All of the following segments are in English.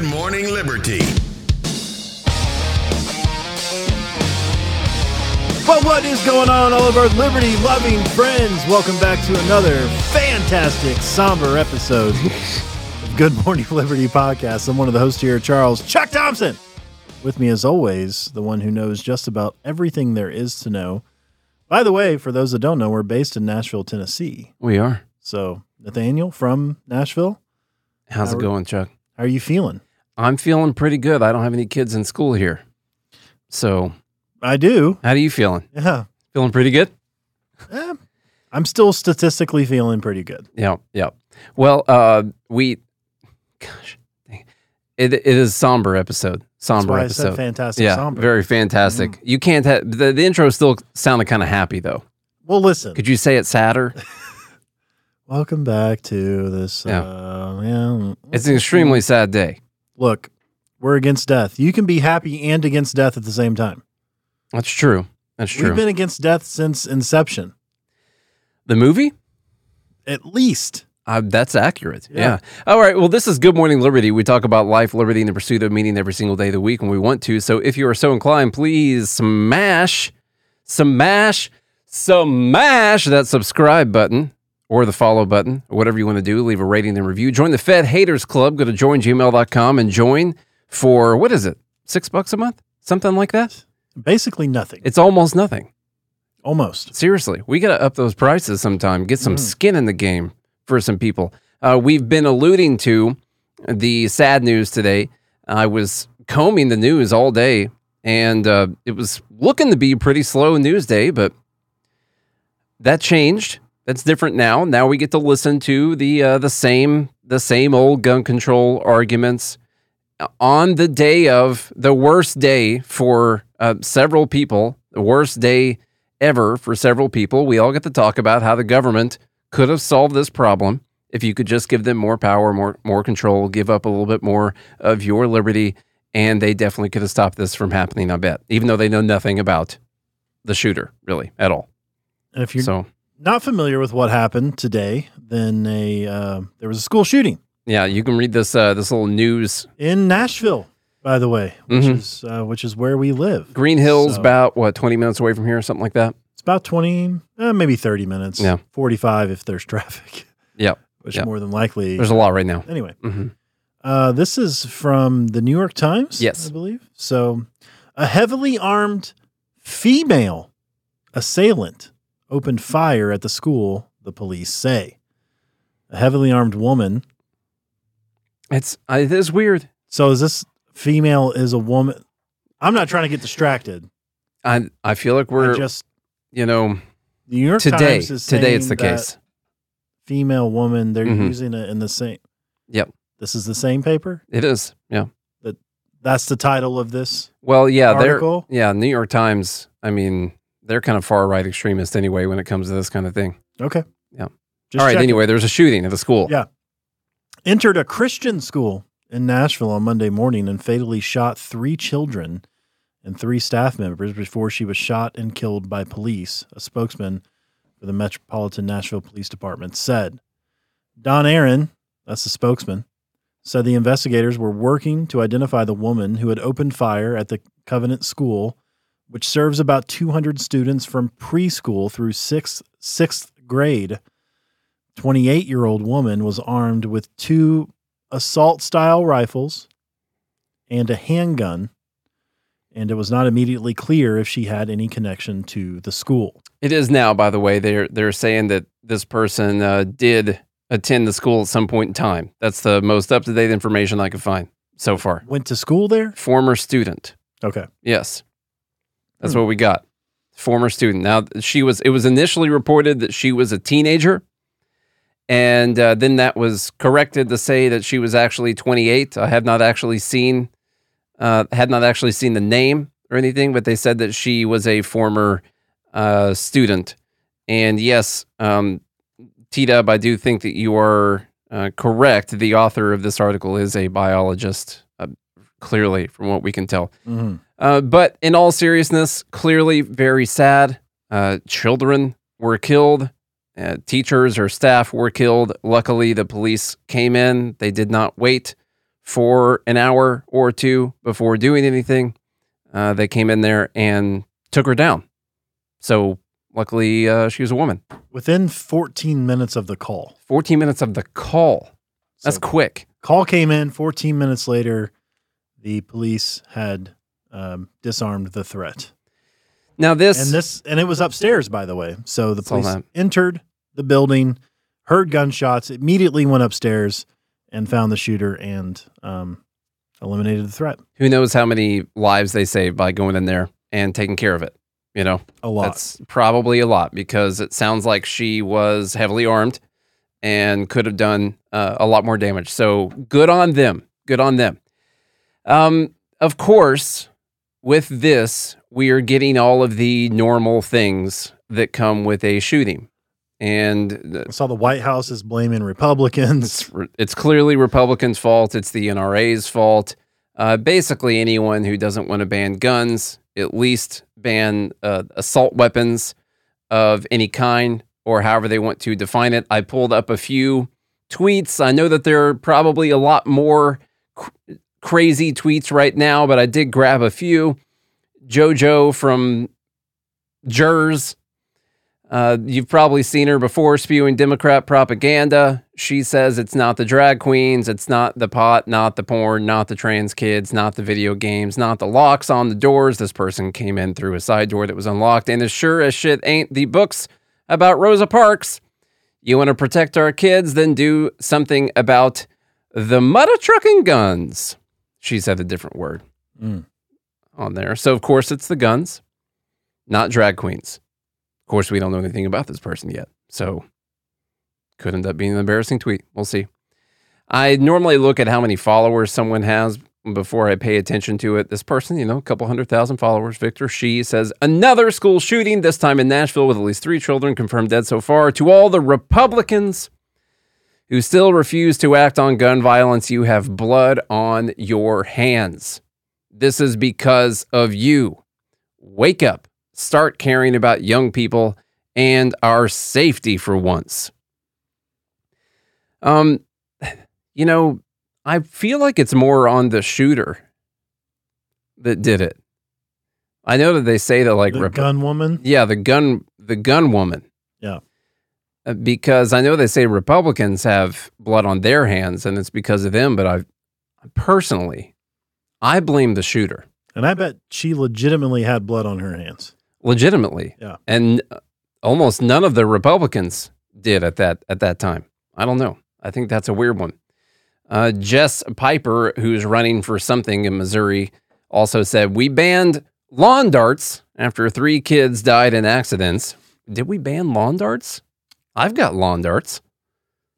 Good Morning Liberty. But what is going on, all of our liberty loving friends? Welcome back to another fantastic, somber episode of Good Morning Liberty podcast. I'm one of the hosts here, Charles Chuck Thompson. With me, as always, the one who knows just about everything there is to know. By the way, for those that don't know, we're based in Nashville, Tennessee. We are. So, Nathaniel from Nashville, How's How- it going, Chuck? how are you feeling? I'm feeling pretty good. I don't have any kids in school here. So, I do. how are you feeling? Yeah. Feeling pretty good? Eh, I'm still statistically feeling pretty good. Yeah, yeah. Well, uh, we, gosh, it, it is somber episode. That's Somber episode. said fantastic yeah, somber. very fantastic. You can't have the, the intro still sounded kind of happy though. well, listen. Could you say it sadder? Welcome back to this. Yeah. Uh, yeah. it's an extremely sad day. Look, we're against death. You can be happy and against death at the same time. That's true. That's true. We've been against death since inception, the movie? at least. Uh, that's accurate. Yeah. Yeah. All right. Well, this is Good Morning Liberty. We talk about life, liberty, and the pursuit of meaning every single day of the week when we want to. So if you are so inclined, please smash, smash, smash that subscribe button or the follow button or whatever you want to do. Leave a rating and review. Join the Fed Haters Club. Go to joingml.com and join for what is it? Six bucks a month? Something like that? Basically nothing. It's almost nothing. Almost. Seriously, we got to up those prices sometime. Get some Mm. skin in the game for some people. Uh, we've been alluding to the sad news today. I was combing the news all day, and uh, it was looking to be a pretty slow news day, but that changed. That's different now. Now we get to listen to the uh, the same the same old gun control arguments on the day of the worst day for uh, several people, the worst day ever for several people. We all get to talk about how the government could have solved this problem if you could just give them more power, more more control, give up a little bit more of your liberty, and they definitely could have stopped this from happening. I bet, even though they know nothing about the shooter really at all. And if you're So not familiar with what happened today, then a uh, there was a school shooting yeah, you can read this uh, this little news. in Nashville, by the way, which Mhm. is uh, which is where we live. Green Hills, So- about what twenty minutes away from here, something like that. It's about twenty, uh, maybe thirty minutes. Yeah. forty-five if there's traffic. Yep. which Yep. more than likely. There's a lot right now. anyway, hmm Uh, this is from the New York Times. Yes. I believe. So, a heavily armed female assailant opened fire at the school, the police say. A heavily armed woman. It's uh, it is weird. So, is this female is a woman? I'm not trying to get distracted. I I feel like we're just you know the New York today Times is today it's the case. Female woman. They're Mhm. using it in the same. Yep. This is the same paper. It is. Yeah. That's the title of this Well, yeah, they're article. yeah, New York Times, I mean, they're kind of far right extremists anyway when it comes to this kind of thing. Okay. Yeah. Just All right, checking. anyway, there was a shooting at a school. Yeah. entered a Christian school in Nashville on Monday morning and fatally shot three children and three staff members before she was shot and killed by police, a spokesman for the Metropolitan Nashville Police Department said. Don Aaron, that's the spokesman, said the investigators were working to identify the woman who had opened fire at the Covenant School, which serves about 200 students from preschool through sixth, sixth grade. 28 year old woman was armed with two assault style rifles and a handgun, and it was not immediately clear if she had any connection to the school. It is now, by the way. They're they're saying that this person uh, did attend the school at some point in time. That's the most up to date information I could find so far. Went to school there? Former student. Okay. Yes. That's Hmm. what we got. Former student. Now she was. It was initially reported that she was a teenager, and uh, then that was corrected to say that she was actually 28. I have not actually seen, uh, had not actually seen the name or anything, but they said that she was a former uh, student. And yes, um, T Dub, I do think that you are uh, correct. The author of this article is a biologist, uh, clearly, from what we can tell. hmm Uh, but in all seriousness, clearly very sad. Uh, children were killed. Uh, teachers or staff were killed. Luckily, the police came in. They did not wait for an hour or two before doing anything. Uh, they came in there and took her down. So luckily, uh, she was a woman. Within 14 minutes of the call. 14 minutes of the call. That's So quick. call came in. 14 minutes later, the police had um, disarmed the threat. Now this, And this, and it was upstairs, by the way. So the police entered the building, heard gunshots, immediately went upstairs and found the shooter and um, eliminated the threat. who knows how many lives they saved by going in there and taking care of it. You know, A lot. that's probably a lot because it sounds like she was heavily armed and could have done uh, a lot more damage. So good on them. Good on them. Um, of course, with this, we are getting all of the normal things that come with a shooting. And uh, I saw the White House is blaming Republicans. it's it's clearly Republicans' fault. It's the NRA's fault. Uh, basically, anyone who doesn't want to ban guns, at least ban uh, assault weapons of any kind, or however they want to define it. I pulled up a few tweets. I know that there are probably a lot more crazy tweets right now, but I did grab a few. JoJo from Jerz uh, you've probably seen her before spewing Democrat propaganda. She says it's not the drag queens, it's not the pot, not the porn, not the trans kids, not the video games, not the locks on the doors. This person came in through a side door that was unlocked, and as sure as shit ain't the books about Rosa Parks. You want to protect our kids, then do something about the mudda trucking guns. She said a different word Mm. on there. So, of course, it's the guns, not drag queens. Of course, we don't know anything about this person yet. So, could end up being an embarrassing tweet. We'll see. I normally look at how many followers someone has before I pay attention to it. This person, you know, a couple hundred thousand followers. Victor Shi says, another school shooting, this time in Nashville, with at least three children confirmed dead so far. To all the Republicans who still refuse to act on gun violence, you have blood on your hands. This is because of you. Wake up. Start caring about young people and our safety for once. Um, you know, I feel like it's more on the shooter that did it. I know that they say that like the Rep- gun woman. yeah, the gun the gun woman. Uh, Because I know they say Republicans have blood on their hands and it's because of them, but I personally I blame the shooter. And I bet she legitimately had blood on her hands. legitimately. Yeah. And uh, almost none of the Republicans did at that at that time. I don't know. I think that's a weird one. Uh, Jess Piper, who's running for something in Missouri, also said we banned lawn darts after three kids died in accidents. Did we ban lawn darts? I've got lawn darts.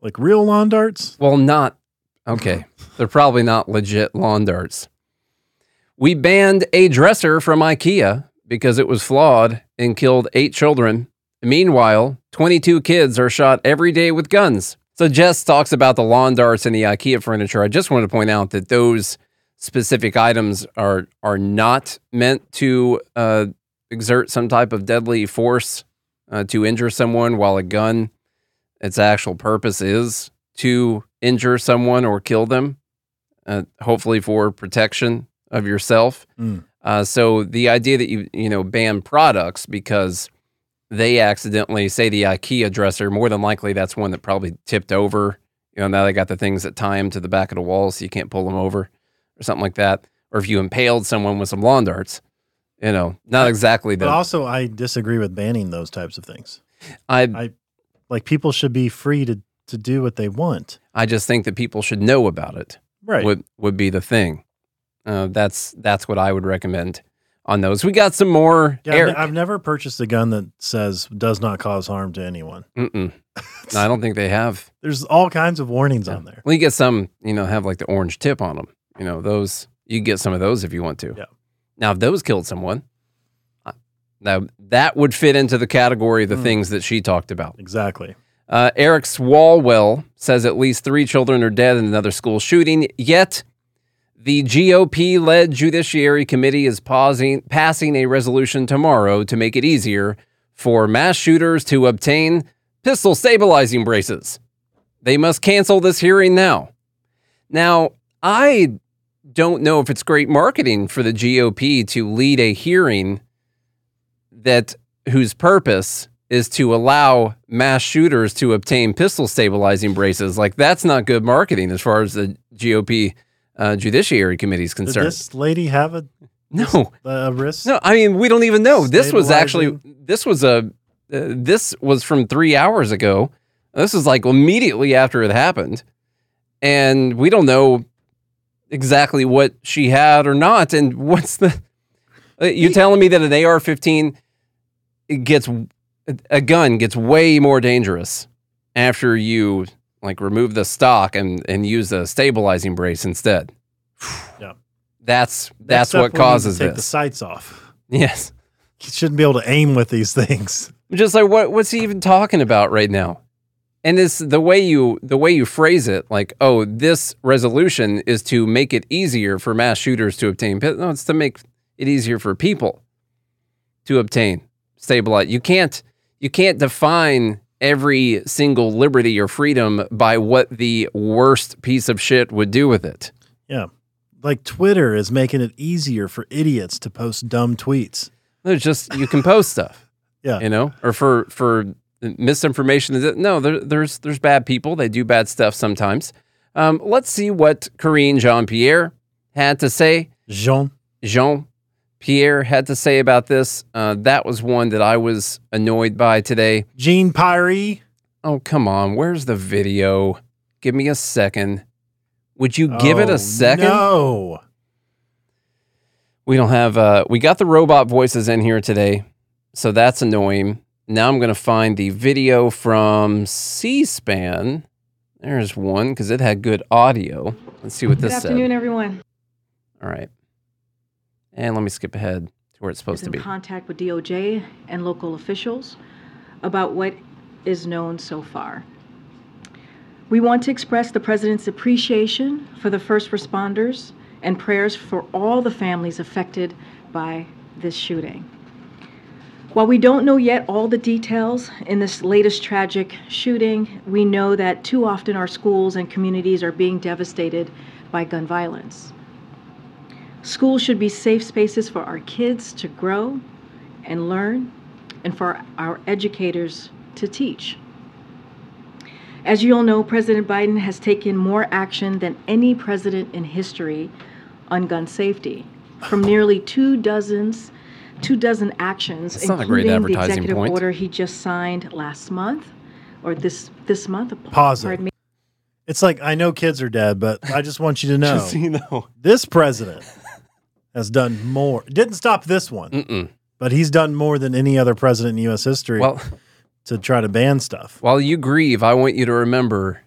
Like real lawn darts? Well, not okay. They're probably not legit lawn darts. We banned a dresser from IKEA because it was flawed and killed eight children. Meanwhile, 22 kids are shot every day with guns. So Jess talks about the lawn darts and the IKEA furniture. I just want to point out that those specific items are are not meant to uh, exert some type of deadly force uh, to injure someone, while a gun, its actual purpose is to injure someone or kill them, uh, hopefully for protection of yourself. Mm. Uh, so the idea that you you know ban products because they accidentally say the IKEA dresser, more than likely that's one that probably tipped over. You know, now they got the things that tie them to the back of the wall so you can't pull them over or something like that. Or if you impaled someone with some lawn darts, you know, not exactly that. But the. also, I disagree with banning those types of things. I I like people should be free to to do what they want. I just think that people should know about it. Right. would would be the thing. Uh, that's that's what I would recommend on those. We got some more. yeah. I've never purchased a gun that says does not cause harm to anyone. Mm-mm. No, I don't think they have. There's all kinds of warnings on there. Well, you get some, you know, have like the orange tip on them. You know, those you get some of those if you want to. Yeah. Now, if those killed someone, uh, now that would fit into the category of the Hmm. things that she talked about. Exactly. Uh, Eric Swalwell says at least three children are dead in another school shooting. Yet, the GOP-led Judiciary Committee is pausing, passing a resolution tomorrow to make it easier for mass shooters to obtain pistol stabilizing braces. They must cancel this hearing now. Now, I don't know if it's great marketing for the GOP to lead a hearing that whose purpose is to allow mass shooters to obtain pistol stabilizing braces. Like that's not good marketing as far as the GOP uh, Judiciary Committee is Did concerned. this lady have a, no, a wrist? no. I mean, we don't even know. This was actually this was a uh, this was from three hours ago. This is like immediately after it happened, and we don't know exactly what she had or not. And what's the? uh, You're telling me that an AR-15 gets a gun gets way more dangerous after you like remove the stock and and use a stabilizing brace instead. Yeah. That's that's what we need to causes take the sights off. Yes. You shouldn't be able to aim with these things. just like what what's he even talking about right now and this the way you the way you phrase it like oh this resolution is to make it easier for mass shooters to obtain no it's to make it easier for people to obtain stabilize you can't you can't define every single liberty or freedom by what the worst piece of shit would do with it Yeah. Like Twitter is making it easier for idiots to post dumb tweets. there's just you can post stuff Yeah. you know or for for misinformation is it no there, there's there's bad people they do bad stuff sometimes um, let's see what Karine Jean Pierre had to say Jean. Jean Pierre had to say about this uh, that was one that I was annoyed by today Jean Pyrie. oh come on where's the video give me a second would you give it Oh, a second No. We don't have uh we got the robot voices in here today. So that's annoying. Now I'm going to find the video from C-SPAN. There's one cuz it had good audio. Let's see what Good this Good afternoon, said. everyone. All right. And let me skip ahead to where it's supposed to in be. contact with DOJ and local officials about what is known so far. We want to express the President's appreciation for the first responders and prayers for all the families affected by this shooting. While we don't know yet all the details in this latest tragic shooting, we know that too often our schools and communities are being devastated by gun violence. Schools should be safe spaces for our kids to grow and learn, and for our educators to teach. As you all know, President Biden has taken more action than any president in history on gun safety, from nearly two dozens, two dozen actions, That's not a great including the executive point. order he just signed last month, or this this month. Pause it. Me. It's like I know kids are dead, but I just want you to know you know. this president has done more. Didn't stop this one, Mm-mm. but he's done more than any other president in U.S. history Well, to try to ban stuff. while you grieve, I want you to remember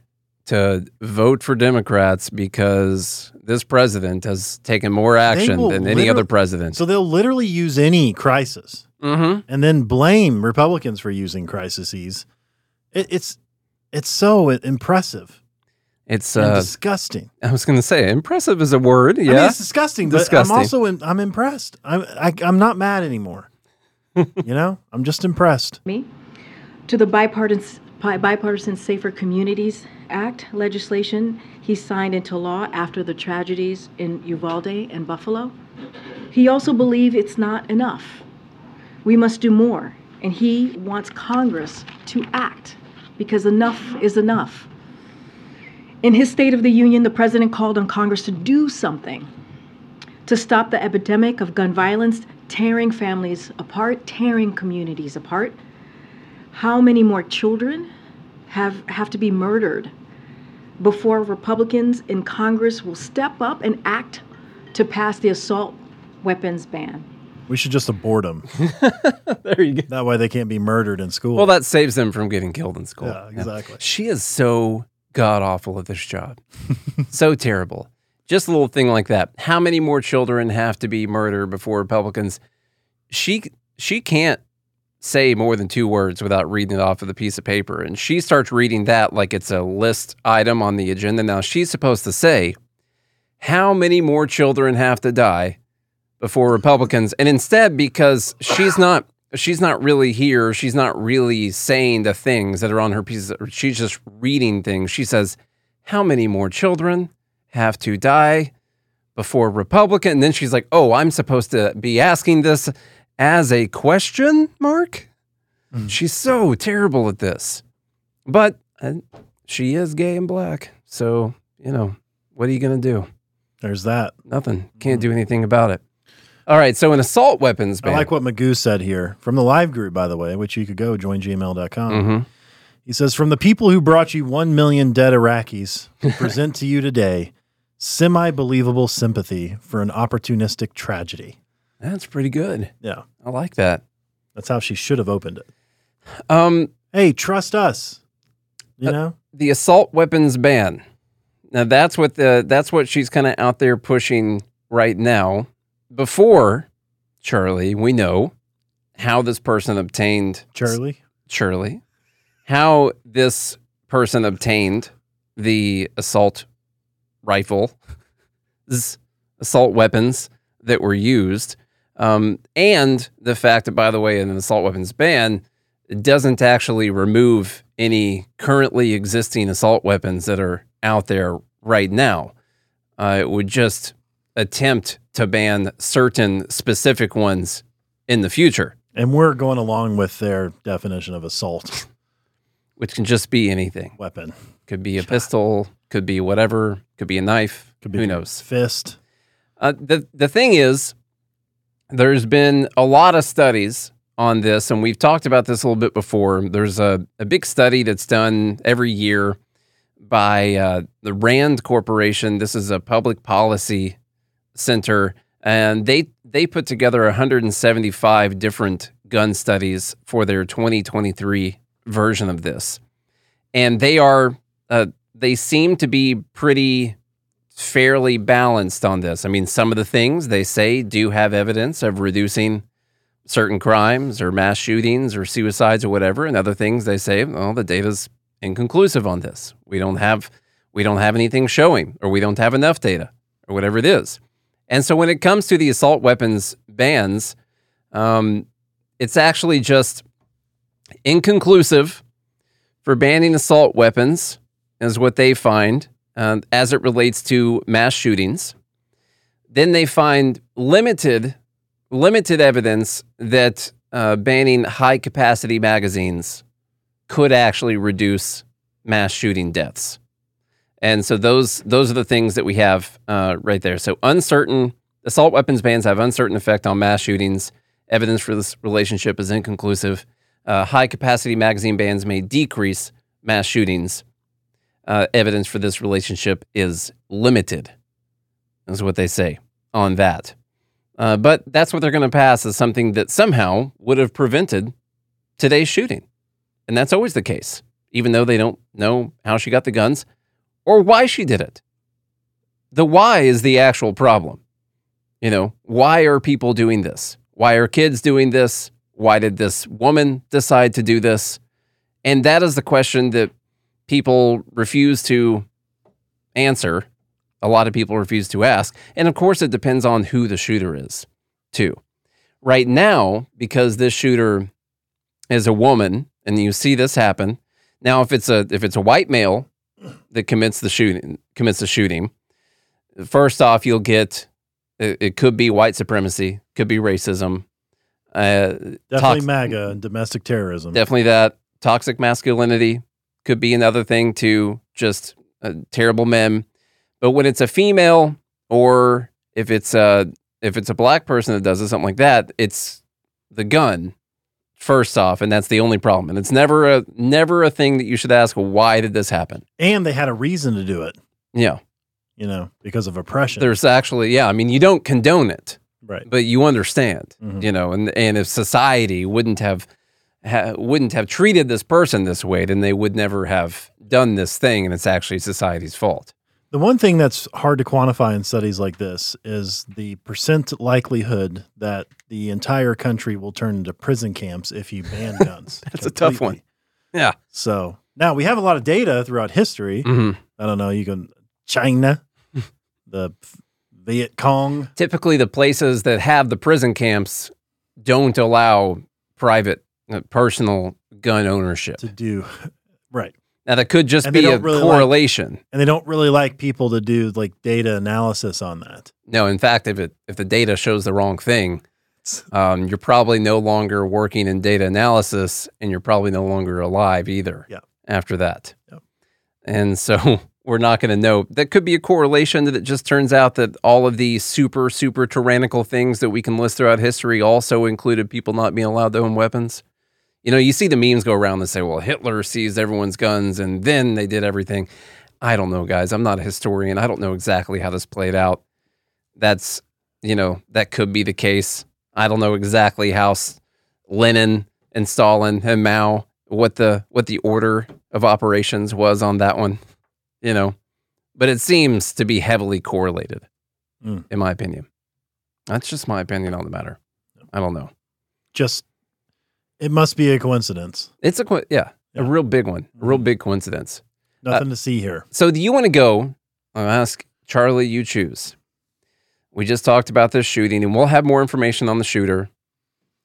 to vote for Democrats because this president has taken more action than any liter- other president. So they'll literally use any crisis mm-hmm. and then blame Republicans for using crises. It, it's it's so impressive It's and uh, disgusting. I was going to say impressive is a word. I Yeah. mean, it's disgusting, but Disgusting. I'm also in, I'm impressed. I'm I, I'm not mad anymore. you know, I'm just impressed. me to the bipartisan, bi- bipartisan Safer Communities Act legislation he signed into law after the tragedies in Uvalde and Buffalo. He also believed it's not enough. We must do more, and he wants Congress to act because enough is enough. In his State of the Union, the president called on Congress to do something to stop the epidemic of gun violence, tearing families apart, tearing communities apart. How many more children have, have to be murdered before Republicans in Congress will step up and act to pass the assault weapons ban? We should just abort them. there you go. that way they can't be murdered in school. Well, that saves them from getting killed in school. Yeah, exactly. She is so god awful at this job. so terrible. Just a little thing like that. How many more children have to be murdered before Republicans? She she can't say more than two words without reading it off of the piece of paper, and she starts reading that like it's a list item on the agenda. Now she's supposed to say how many more children have to die before Republicans, and instead because she's not she's not really here, she's not really saying the things that are on her pieces. She's just reading things. She says, "How many more children have to die before Republican? And then she's like, "Oh, I'm supposed to be asking this as a question mark?" Mm. She's so terrible at this. But uh, she is gay and black. So, you know, what are you going to do? There's that. Nothing. Can't do anything about it. All right. So, an assault weapons I like what Magoo said here from the live group, by the way, which you could go joingml.com. Mhm. He says, From the people who brought you 1 million dead Iraqis, we present to you today semi believable sympathy for an opportunistic tragedy. That's pretty good. Yeah. I like that. That's how she should have opened it. Um, Hey, trust us. You Uh, know? the assault weapons ban. Now that's what the that's what she's kind of out there pushing right now. Before Charlie, we know how this person obtained Charlie? Shirley, how this person obtained the assault rifle, assault weapons that were used, um, and the fact that, by the way, an assault weapons ban doesn't actually remove any currently existing assault weapons that are out there right now. Uh, it would just attempt to ban certain specific ones in the future. And we're going along with their definition of assault which can just be anything. weapon. Could be a pistol, could be whatever, could be a knife. Could be Who knows? Fist. Uh, the the thing is, there's been a lot of studies on this, and we've talked about this a little bit before. There's a, a big study that's done every year by uh, the Rand Corporation. This is a public policy center, and they they put together 175 different gun studies for their 2023 version of this, and they are uh, they seem to be pretty fairly balanced on this. I mean, some of the things they say do have evidence of reducing certain crimes or mass shootings or suicides or whatever, and other things they say, well, the data's inconclusive on this. We don't have we don't have anything showing, or we don't have enough data, or whatever it is. And so when it comes to the assault weapons bans, um, it's actually just inconclusive for banning assault weapons, is what they find uh, as it relates to mass shootings. Then they find limited, limited evidence that uh, banning high capacity magazines could actually reduce mass shooting deaths. And so those those are the things that we have uh, right there. So uncertain assault weapons bans have uncertain effect on mass shootings. Evidence for this relationship is inconclusive. Uh, high capacity magazine bans may decrease mass shootings uh, evidence for this relationship is limited, is what they say on that. Uh, but that's what they're going to pass as something that somehow would have prevented today's shooting. And that's always the case, even though they don't know how she got the guns or why she did it. The why is the actual problem. You know, why are people doing this? Why are kids doing this? Why did this woman decide to do this? And that is the question that people refuse to answer. A lot of people refuse to ask. And of course, it depends on who the shooter is, too. Right now, because this shooter is a woman, and you see this happen. Now, if it's a if it's a white male that commits the shooting commits the shooting, first off, you'll get it, it could be white supremacy, could be racism, uh, Definitely tox- MAGA and domestic terrorism. Definitely that toxic masculinity could be another thing too. Just uh, terrible men. But when it's a female, or if it's a if it's a black person that does it, something like that, it's the gun first off, and that's the only problem. And it's never a never a thing that you should ask. Why did this happen? and they had a reason to do it, Yeah, you know, because of oppression. there's actually yeah. I mean, you don't condone it, right. but you understand, Mhm. you know, and and if society wouldn't have ha, wouldn't have treated this person this way, then they would never have done this thing, and it's actually society's fault. The one thing that's hard to quantify in studies like this is the percent likelihood that the entire country will turn into prison camps if you ban guns. That's a tough one. Yeah. So now we have a lot of data throughout history. hmm I don't know. You can China, the Viet Cong. Typically, the places that have the prison camps don't allow private, personal gun ownership. to do right. Now that could just And be a really like- correlation. and they don't really like people to do like data analysis on that. No, in fact, if it if the data shows the wrong thing, um, you're probably no longer working in data analysis, and you're probably no longer alive either. Yeah. After that, Yep. and so we're not going to know. That could be a correlation that it just turns out that all of the super super tyrannical things that we can list throughout history also included people not being allowed to own weapons. You know, you see the memes go around that say, "Well, Hitler seized everyone's guns, and then they did everything." I don't know, guys. I'm not a historian. I don't know exactly how this played out that's you know that could be the case. I don't know exactly how Lenin and Stalin and Mao what the what the order of operations was on that one, you know, but it seems to be heavily correlated, Mm. in my opinion. That's just my opinion on the matter. I don't know. Just it must be a coincidence. It's a co- yeah, a real big one, a real Mhm. big coincidence. Nothing to see here. So do you want to go? I'll ask Charlie. You choose. We just talked about this shooting, and we'll have more information on the shooter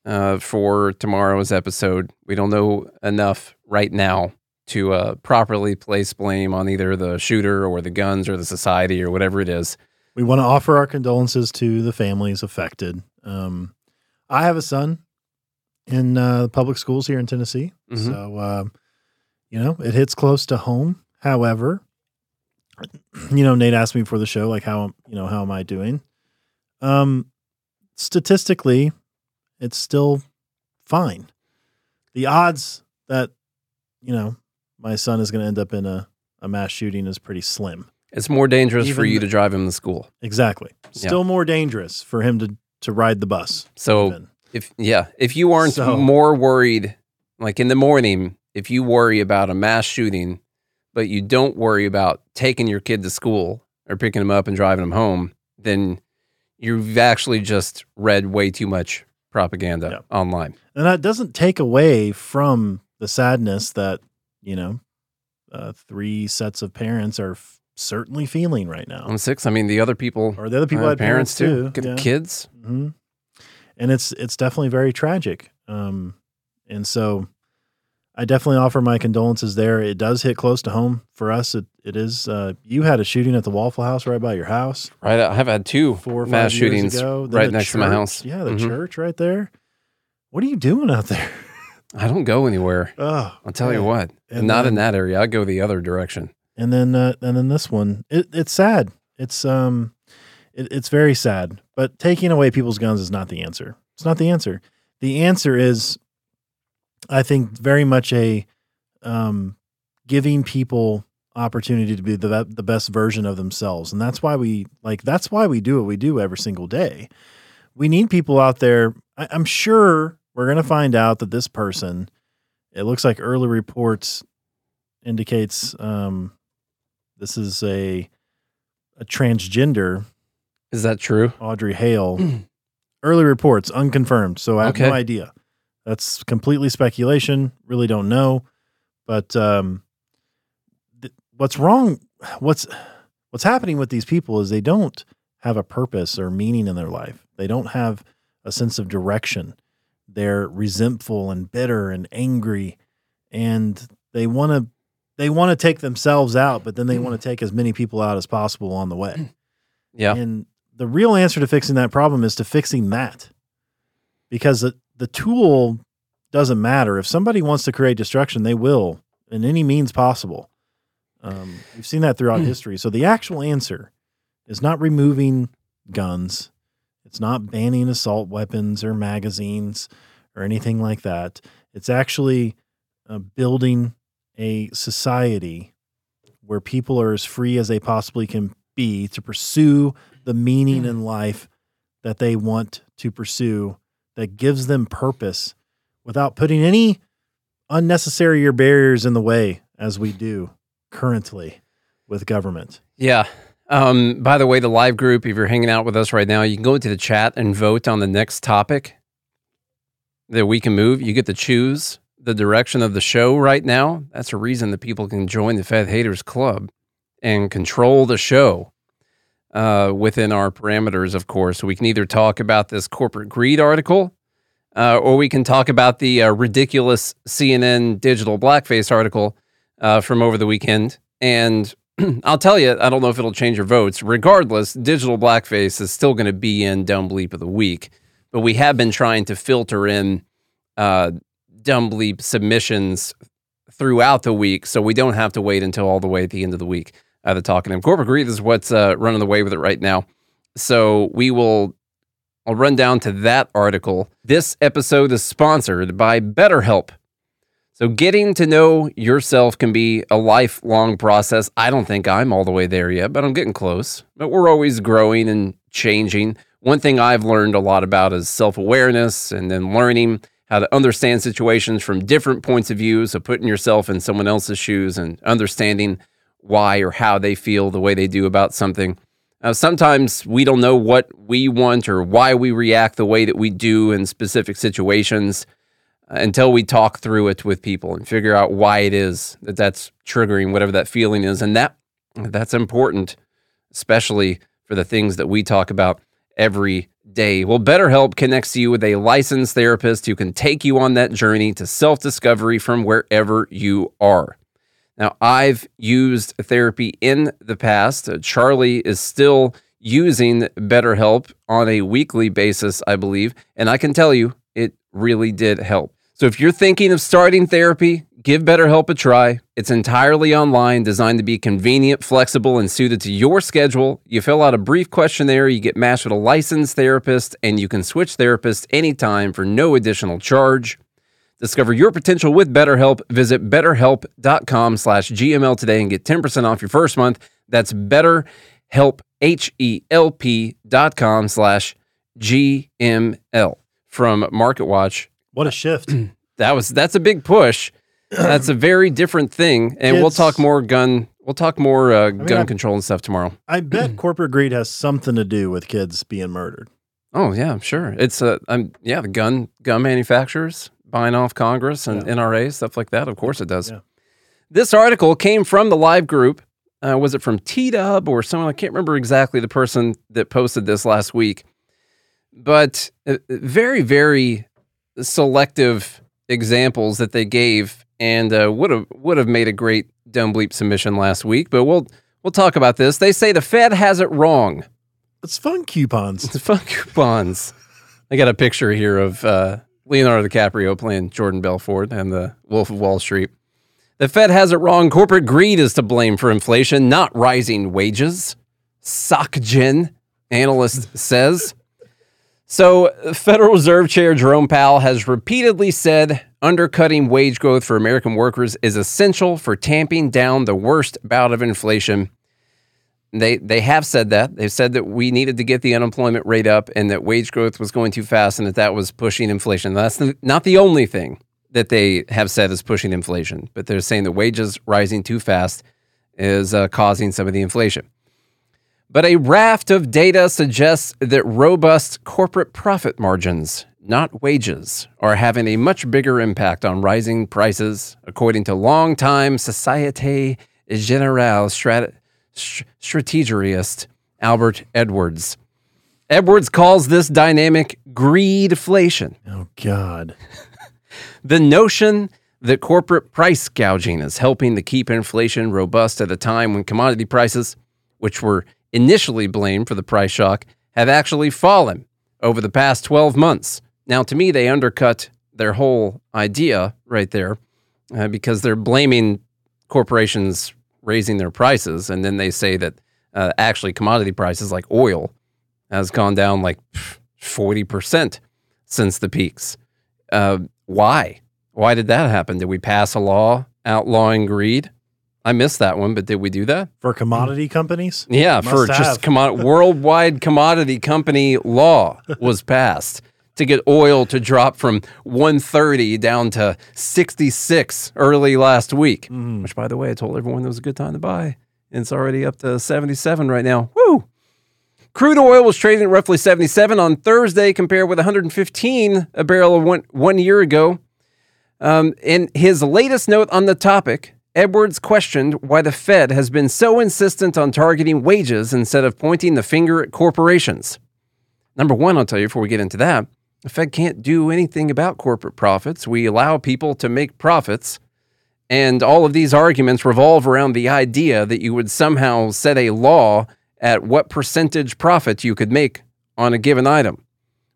uh, for tomorrow's episode. We don't know enough right now to uh, properly place blame on either the shooter or the guns or the society or whatever it is. We want to offer our condolences to the families affected. Um, I have a son in uh, public schools here in Tennessee, Mhm. so um, you know it hits close to home. However, you know, Nate asked me before the show, like how you know how am I doing? Um, statistically, it's still fine. The odds that you know my son is going to end up in a, a mass shooting is pretty slim. It's more dangerous for Even- you to drive him to school. Exactly. Yeah. Still more dangerous for him to to ride the bus. So even. If yeah, if you aren't So- more worried, like in the morning, if you worry about a mass shooting, but you don't worry about taking your kid to school or picking him up and driving him home, then you've actually just read way too much propaganda Yep. online. and that doesn't take away from the sadness that you know uh, three sets of parents are f- certainly feeling right now, On six, I mean, the other people, or the other people had parents, too. Good yeah. kids. hmm And it's it's definitely very tragic. Um, and so I definitely offer my condolences there. It does hit close to home for us. It it is. Uh, you had a shooting at the Waffle House right by your house Right, I have had two four mass shootings ago. Then right next to my house. Yeah, the Mhm. church right there. What are you doing out there? I don't go anywhere. Oh, I'll tell you what, And not in that area. I go the other direction. and then uh, and then this one it, it's sad it's um it, it's very sad but taking away people's guns is not the answer. It's not the answer. The answer is i think very much a um giving people opportunity to be the the best version of themselves. And that's why we like that's why we do what we do every single day. We need people out there. I, i'm sure we're going to find out that this person it looks like early reports indicates um this is a a transgender Is that true? Audrey Hale. Early reports unconfirmed, so I have Okay. no idea. That's completely speculation. Really don't know. But um, th- what's wrong? What's what's happening with these people is they don't have a purpose or meaning in their life. They don't have a sense of direction. They're resentful and bitter and angry, and they want to they want to take themselves out, but then they want to take as many people out as possible on the way. Yeah. And the real answer to fixing that problem is to fixing that. Because the, the tool doesn't matter. If somebody wants to create destruction, they will in any means possible. Um, we've seen that throughout history. So the actual answer is not removing guns, it's not banning assault weapons or magazines or anything like that. It's actually uh, building a society where people are as free as they possibly can be to pursue the meaning in life that they want to pursue that gives them purpose without putting any unnecessary or barriers in the way as we do currently with government. Yeah. Um, by the way, the live group, if you're hanging out with us right now, you can go into the chat and vote on the next topic that we can move. You get to choose the direction of the show right now. That's a reason that people can join the Fed Haters Club and control the show uh, within our parameters, of course. We can either talk about this corporate greed article uh, or we can talk about the uh, ridiculous CNN digital blackface article uh, from over the weekend. And I'll tell you, I don't know if it'll change your votes. Regardless, digital blackface is still going to be in Dumb Bleep of the Week. But we have been trying to filter in uh, Dumb Bleep submissions throughout the week so we don't have to wait until all the way at the end of the week uh, to talk to him. Corporate greed is what's uh, running the way with it right now. So we will I'll run down to that article. This episode is sponsored by BetterHelp. So, getting to know yourself can be a lifelong process. I don't think I'm all the way there yet, but I'm getting close. But we're always growing and changing. One thing I've learned a lot about is self awareness and then learning how to understand situations from different points of view. So, putting yourself in someone else's shoes and understanding why or how they feel the way they do about something. Uh, sometimes we don't know what we want or why we react the way that we do in specific situations uh, until we talk through it with people and figure out why it is that that's triggering whatever that feeling is. And that that's important, especially for the things that we talk about every day. Well, BetterHelp connects you with a licensed therapist who can take you on that journey to self discovery from wherever you are. Now, I've used therapy in the past. Uh, Charlie is still using BetterHelp on a weekly basis, I believe. And I can tell you, it really did help. So if you're thinking of starting therapy, give BetterHelp a try. It's entirely online, designed to be convenient, flexible, and suited to your schedule. You fill out a brief questionnaire, you get matched with a licensed therapist, and you can switch therapists anytime for no additional charge. Discover your potential with BetterHelp. Visit betterhelp.com slash GML today and get 10% off your first month. That's betterhelp, H-E-L-P dot com slash GML. From MarketWatch, What a shift. that was that's a big push. That's a very different thing. And we'll talk more gun we'll talk more uh, gun I- control and stuff tomorrow. I bet corporate greed has something to do with kids being murdered. Oh yeah, sure. It's uh, I'm yeah, the gun gun manufacturers buying off Congress and Yeah. NRA stuff like that. Of course it does. Yeah. This article came from the live group. Uh, was it from T Dub or someone? I can't remember exactly the person that posted this last week, but uh, very very selective examples that they gave, and uh, would have would have made a great dumb bleep submission last week. But we'll we'll talk about this. They say the Fed has it wrong. It's fun coupons. The fun coupons. I got a picture here of uh, Leonardo DiCaprio playing Jordan Belfort and the Wolf of Wall Street. The Fed has it wrong. Corporate greed is to blame for inflation, not rising wages. SocGen analyst says. So, Federal Reserve Chair Jerome Powell has repeatedly said undercutting wage growth for American workers is essential for tamping down the worst bout of inflation. They they have said that. They've said that we needed to get the unemployment rate up and that wage growth was going too fast and that that was pushing inflation. That's not the only thing that they have said is pushing inflation, but they're saying the wages rising too fast is uh, causing some of the inflation. But a raft of data suggests that robust corporate profit margins, not wages, are having a much bigger impact on rising prices, according to longtime Societe Generale strat- str- strategist Albert Edwards. Edwards calls this dynamic greedflation. Oh God. The notion that corporate price gouging is helping to keep inflation robust at a time when commodity prices, which were initially blamed for the price shock, have actually fallen over the past 12 months. Now, to me, they undercut their whole idea right there uh, because they're blaming corporations raising their prices. And then they say that uh, actually commodity prices like oil has gone down like 40% since the peaks. Uh, why? Why did that happen? Did we pass a law outlawing greed? I missed that one, but did we do that? For commodity companies? Yeah, Must for have. just commo- worldwide commodity company law was passed to get oil to drop from 130 down to 66 early last week. Mhm. Which, by the way, I told everyone it was a good time to buy. And it's already up to 77 right now. Woo! Crude oil was trading at roughly 77 on Thursday, compared with 115 a barrel of one, one year ago. Um, in his latest note on the topic, Edwards questioned why the Fed has been so insistent on targeting wages instead of pointing the finger at corporations. Number one, I'll tell you before we get into that, the Fed can't do anything about corporate profits. We allow people to make profits, And all of these arguments revolve around the idea that you would somehow set a law at what percentage profit you could make on a given item,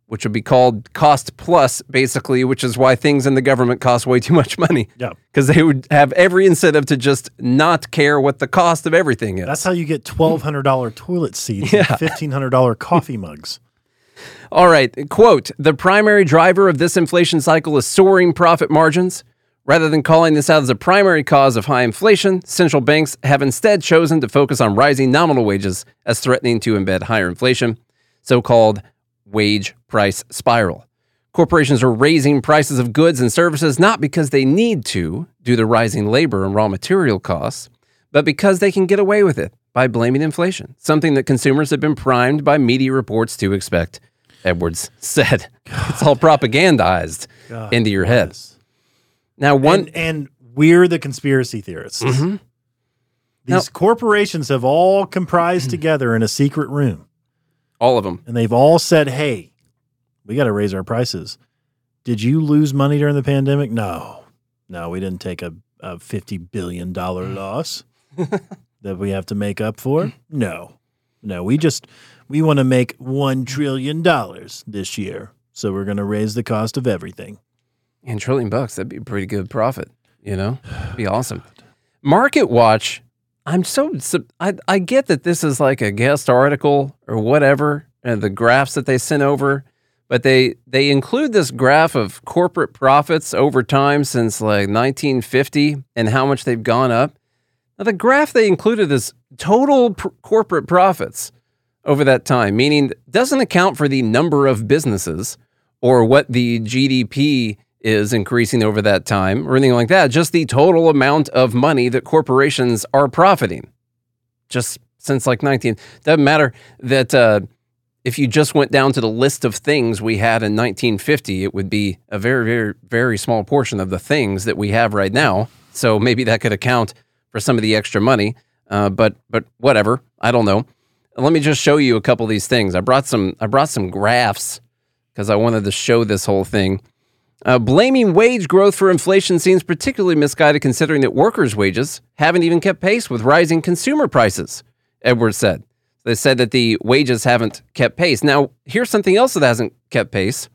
which would be called cost plus, basically, which is why things in the government cost way too much money. Yeah. Because they would have every incentive to just not care what the cost of everything is. That's how you get twelve hundred dollar toilet seats and fifteen hundred dollar coffee mugs. All right. Quote The primary driver of this inflation cycle is soaring profit margins. Rather than calling this out as a primary cause of high inflation, central banks have instead chosen to focus on rising nominal wages as threatening to embed higher inflation, so called wage price spiral. Corporations are raising prices of goods and services not because they need to, due to rising labor and raw material costs, but because they can get away with it by blaming inflation, something that consumers have been primed by media reports to expect. Edwards said, "It's all propagandized into your head." Now, one and, and we're the conspiracy theorists. Mhm. These corporations have all comprised together in a secret room, all of them. and they've all said, "Hey, we got to raise our prices." Did you lose money during the pandemic? No, no, we didn't take a, a fifty billion dollar loss that we have to make up for. No, no, we just we want to make one trillion dollars this year, so we're going to raise the cost of everything. And trillion bucks, that'd be a pretty good profit, you know? be awesome. Market Watch, I'm so, I, I get that this is like a guest article or whatever, and the graphs that they sent over, but they, they include this graph of corporate profits over time since like 1950 and how much they've gone up. Now, the graph they included is total pr- corporate profits over that time, meaning doesn't account for the number of businesses or what the GDP is increasing over that time or anything like that, just the total amount of money that corporations are profiting. Just since like 19, doesn't matter that uh, if you just went down to the list of things we had in 1950, it would be a very, very, very small portion of the things that we have right now. So maybe that could account for some of the extra money. Uh, but but whatever, I don't know. Let me just show you a couple of these things. I brought some I brought some graphs because I wanted to show this whole thing. Uh, blaming wage growth for inflation seems particularly misguided considering that workers' wages haven't even kept pace with rising consumer prices, Edwards said. They said that the wages haven't kept pace. Now, here's something else that hasn't kept pace.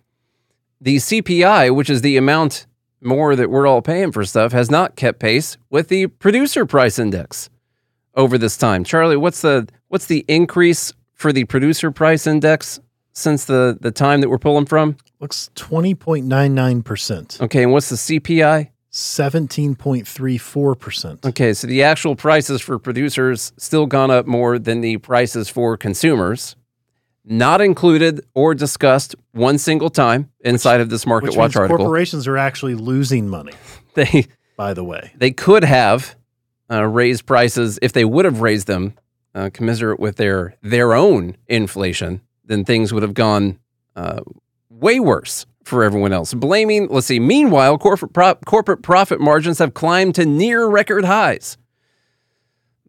The CPI, which is the amount more that we're all paying for stuff, has not kept pace with the producer price index over this time. Charlie, what's the what's the increase for the producer price index since the, the time that we're pulling from? Looks twenty point nine nine percent, Okay, and what's the CPI? seventeen point three four percent. Okay, so the actual prices for producers still gone up more than the prices for consumers. Not included or discussed one single time inside of this Market Watch article. corporations are actually losing money. They By the way, they could have uh, raised prices if they would have raised them uh, commiserate with their their own inflation. Then things would have gone uh, way worse for everyone else. Blaming, let's see. Meanwhile, corporate pro- corporate profit margins have climbed to near record highs.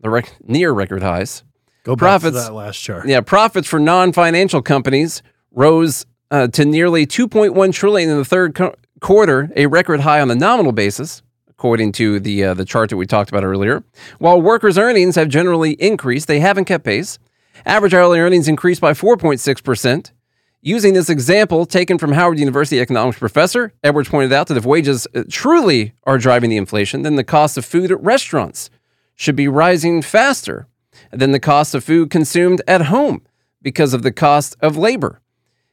The rec- near record highs. Go back Profits- to that last chart. Yeah, profits for non-financial companies rose uh, to nearly 2.1 trillion in the third co- quarter, a record high on the nominal basis, according to the uh, the chart that we talked about earlier. While workers' earnings have generally increased, they haven't kept pace. Average hourly earnings increased by 4.6 percent. Using this example taken from Howard University economics professor, Edwards pointed out that if wages uh, truly are driving the inflation, then the cost of food at restaurants should be rising faster than the cost of food consumed at home because of the cost of labor.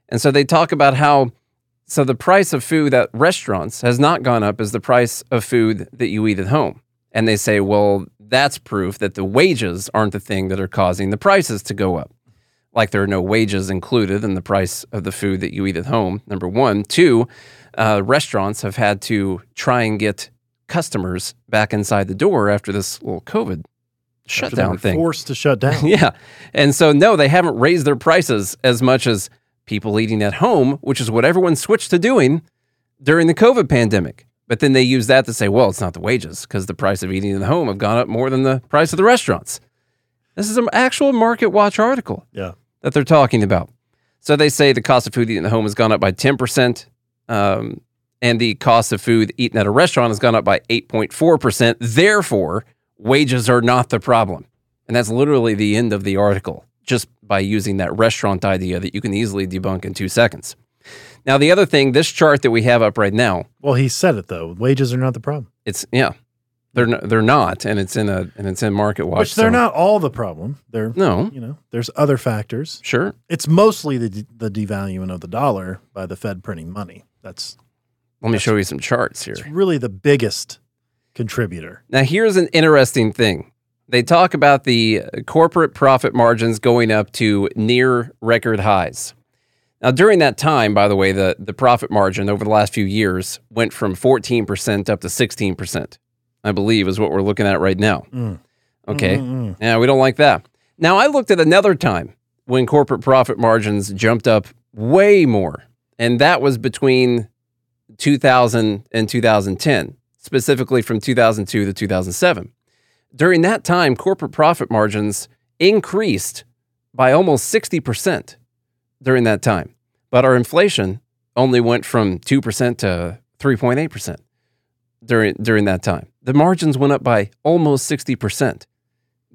And so they talk about how so the price of food at restaurants has not gone up as the price of food that you eat at home. And they say, well, that's proof that the wages aren't the thing that are causing the prices to go up. Like there are no wages included in the price of the food that you eat at home. Number one. Two, uh, restaurants have had to try and get customers back inside the door after this little COVID shutdown thing. Forced to shut down. Yeah. And so, no, they haven't raised their prices as much as people eating at home, which is what everyone switched to doing during the COVID pandemic. But then they use that to say, well, it's not the wages because the price of eating at home have gone up more than the price of the restaurants. This is an actual Market Watch article yeah. that they're talking about. So they say the cost of food eaten at home has gone up by 10%. Um, and the cost of food eaten at a restaurant has gone up by 8.4%. Therefore, wages are not the problem. And that's literally the end of the article, just by using that restaurant idea that you can easily debunk in two seconds. Now, the other thing, this chart that we have up right now, Well, he said it though. Wages are not the problem. it's yeah, they're n- they're not, and it's in a and it's in Market Watch. Which they're so- not all the problem. They're No, you know, there's other factors. sure. It's mostly the the devaluing of the dollar by the Fed printing money. That's Let me show you some charts here. it's really the biggest contributor. Now, here's an interesting thing. They talk about the corporate profit margins going up to near record highs. Now, during that time, by the way, the, the profit margin over the last few years went from 14% up to 16%, I believe, is what we're looking at right now. Mm. Okay. Mm-mm-mm. Yeah, we don't like that. Now, I looked at another time when corporate profit margins jumped up way more, and that was between 2000 and 2010, specifically from 2002 to 2007. During that time, corporate profit margins increased by almost 60% during that time, but our inflation only went from 2% to 3.8% during, during that time. The margins went up by almost 60%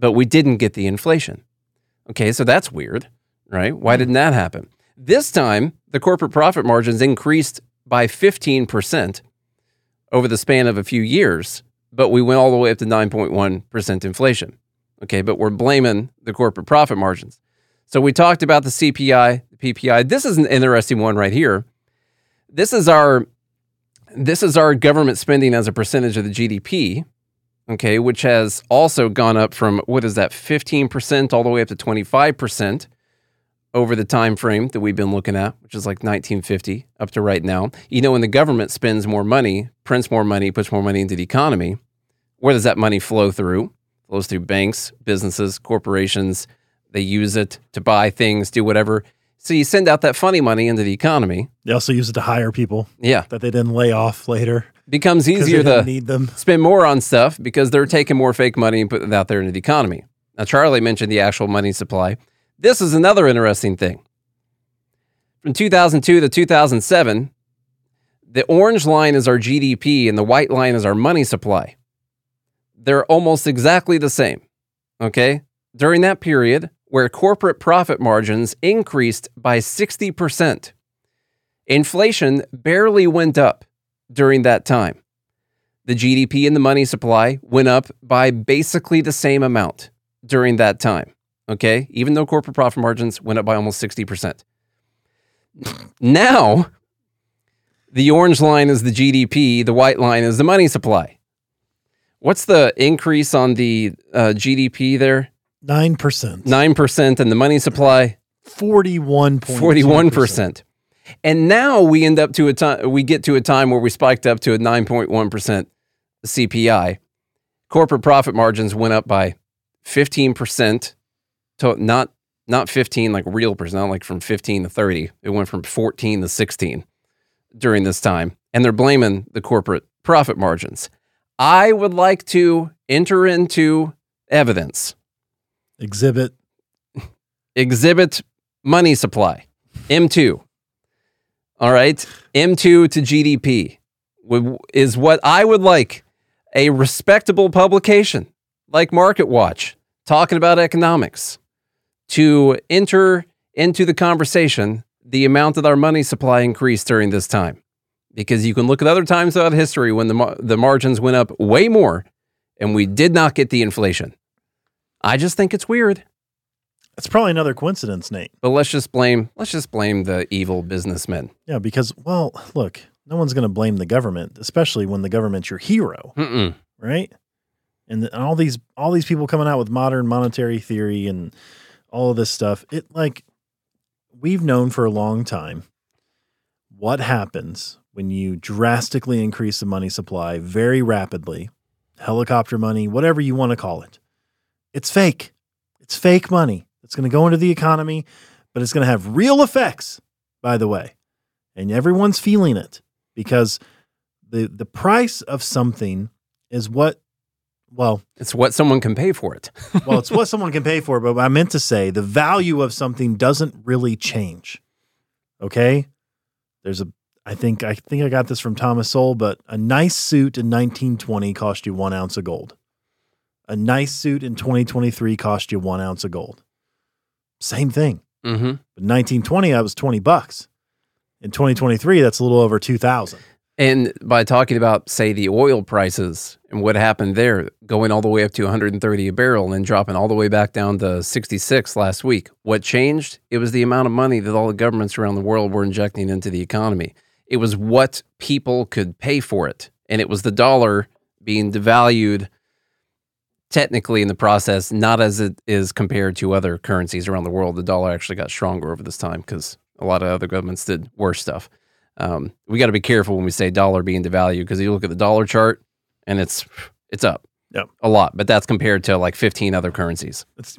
but we didn't get the inflation. Okay, so that's weird, right? Why didn't that happen? This time, the corporate profit margins increased by 15% over the span of a few years, but we went all the way up to 9.1% inflation. Okay, but we're blaming the corporate profit margins. So we talked about the CPI, the PPI. This is an interesting one right here. This is our this is our government spending as a percentage of the GDP okay, which has also gone up from what is that 15% all the way up to 25% over the time frame that we've been looking at, which is like 1950 up to right now. You know, when the government spends more money, prints more money, puts more money into the economy, where does that money flow through? flows through banks, businesses, corporations. They use it to buy things, do whatever. So you send out that funny money into the economy. They also use it to hire people Yeah, that they didn't lay off later Becomes easier to need them. spend more on stuff because they're taking more fake money and putting it out there into the economy. Now, Charlie mentioned the actual money supply. This is another interesting thing. From 2002 to 2007, the orange line is our GDP and the white line is our money supply. They're almost exactly the same. Okay? During that period, where corporate profit margins increased by 60%, inflation barely went up during that time the GDP and the money supply went up by basically the same amount during that time. Okay. Even though corporate profit margins went up by almost 60%. Now, the orange line is the GDP, the white line is the money supply. What's the increase on the uh, GDP there? Nine percent. 9%, and the money supply? Forty-one point. Forty-one percent. And now we end up to a time we get to a time where we spiked up to a nine point one percent CPI. Corporate profit margins went up by fifteen percent to not not fifteen like real percent, not like from fifteen to thirty. It went from fourteen to sixteen during this time, and they're blaming the corporate profit margins. I would like to enter into evidence Exhibit. exhibit money supply m2 all right m2 to gdp is what i would like a respectable publication like market watch talking about economics to enter into the conversation the amount that our money supply increased during this time because you can look at other times throughout history when the, mar- the margins went up way more and we did not get the inflation i just think it's weird It's probably another coincidence, Nate. but let's just blame let's just blame the evil businessmen. Yeah, because well, look, no one's going to blame the government, especially when the government's your hero, Mm-mm. right? And, the, and all these all these people coming out with modern monetary theory and all of this stuff. It like we've known for a long time what happens when you drastically increase the money supply very rapidly, helicopter money, whatever you want to call it. It's fake. It's fake money. It's going to go into the economy, but it's going to have real effects, by the way. And everyone's feeling it because the the price of something is what well, It's what someone can pay for it. well, it's what someone can pay for, but I meant to say the value of something doesn't really change. Okay? There's a I think I think I got this from Thomas Sowell, but a nice suit in 1920 cost you one ounce of gold. A nice suit in 2023 cost you one ounce of gold. Same thing. Mm-hmm. But 1920, I was 20 bucks. In 2023, that's a little over 2,000. And by talking about, say, the oil prices and what happened there, going all the way up to 130 a barrel and then dropping all the way back down to 66 last week, what changed? It was the amount of money that all the governments around the world were injecting into the economy. It was what people could pay for it. And it was the dollar being devalued technically in the process, not as it is compared to other currencies around the world. The dollar actually got stronger over this time because a lot of other governments did worse stuff. Um, we got to be careful when we say dollar being devalued because you look at the dollar chart and it's it's up Yep. a lot, but that's compared to like 15 other currencies. It's,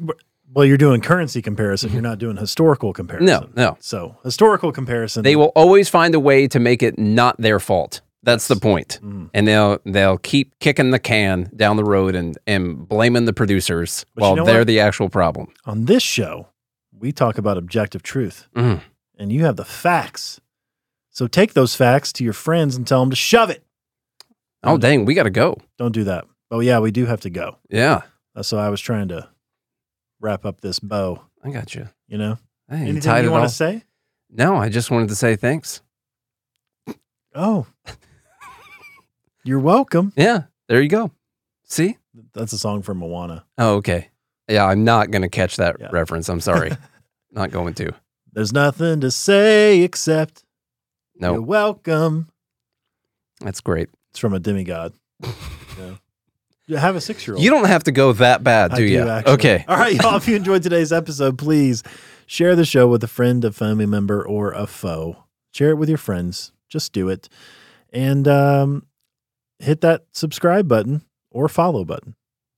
well, you're doing currency comparison. You're not doing historical comparison. No, no. So historical comparison. They will always find a way to make it not their fault. That's the point. Mm. And they'll they'll keep kicking the can down the road and and blaming the producers But you while know they're what? the actual problem. On this show, we talk about objective truth, Mhm. and you have the facts. So take those facts to your friends and tell them to shove it. Oh dang, we got to go. Don't do that. Oh yeah, we do have to go. Yeah, That's why I was trying to wrap up this bow. I got you. You know, Hey, you anything tied you want all- to say? No, I just wanted to say thanks. Oh, you're welcome. Yeah, there you go. See? That's a song from Moana. Oh, okay. Yeah, I'm not going to catch that Yeah. reference. I'm sorry. not going to. There's nothing to say except No, you're welcome. that's great. It's from a demigod. yeah. You have a six year old. You don't have to go that bad, I do you? actually. Okay. All right, y'all. If you enjoyed today's episode, please share the show with a friend, a family member, or a foe. Share it with your friends. Just do it. And um, hit that subscribe button or follow button.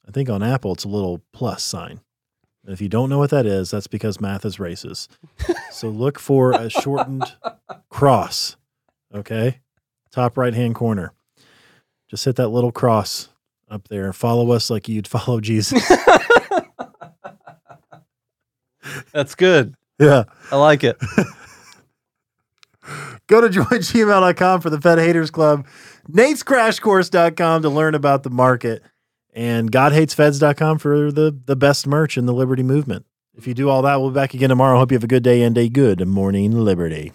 I think on Apple, it's a little plus sign. And if you don't know what that is, that's because math is racist. so look for a shortened cross. Okay. Top right hand corner. Just hit that little cross up there and follow us like you'd follow Jesus. That's good. yeah. I like it. Go to joingml.com for the Fed Haters Club, natescrashcourse.com to learn about the market, and godhatesfeds.com for the, the best merch in the liberty movement. If you do all that, we'll be back again tomorrow. Hope you have a good day and a good morning, Liberty.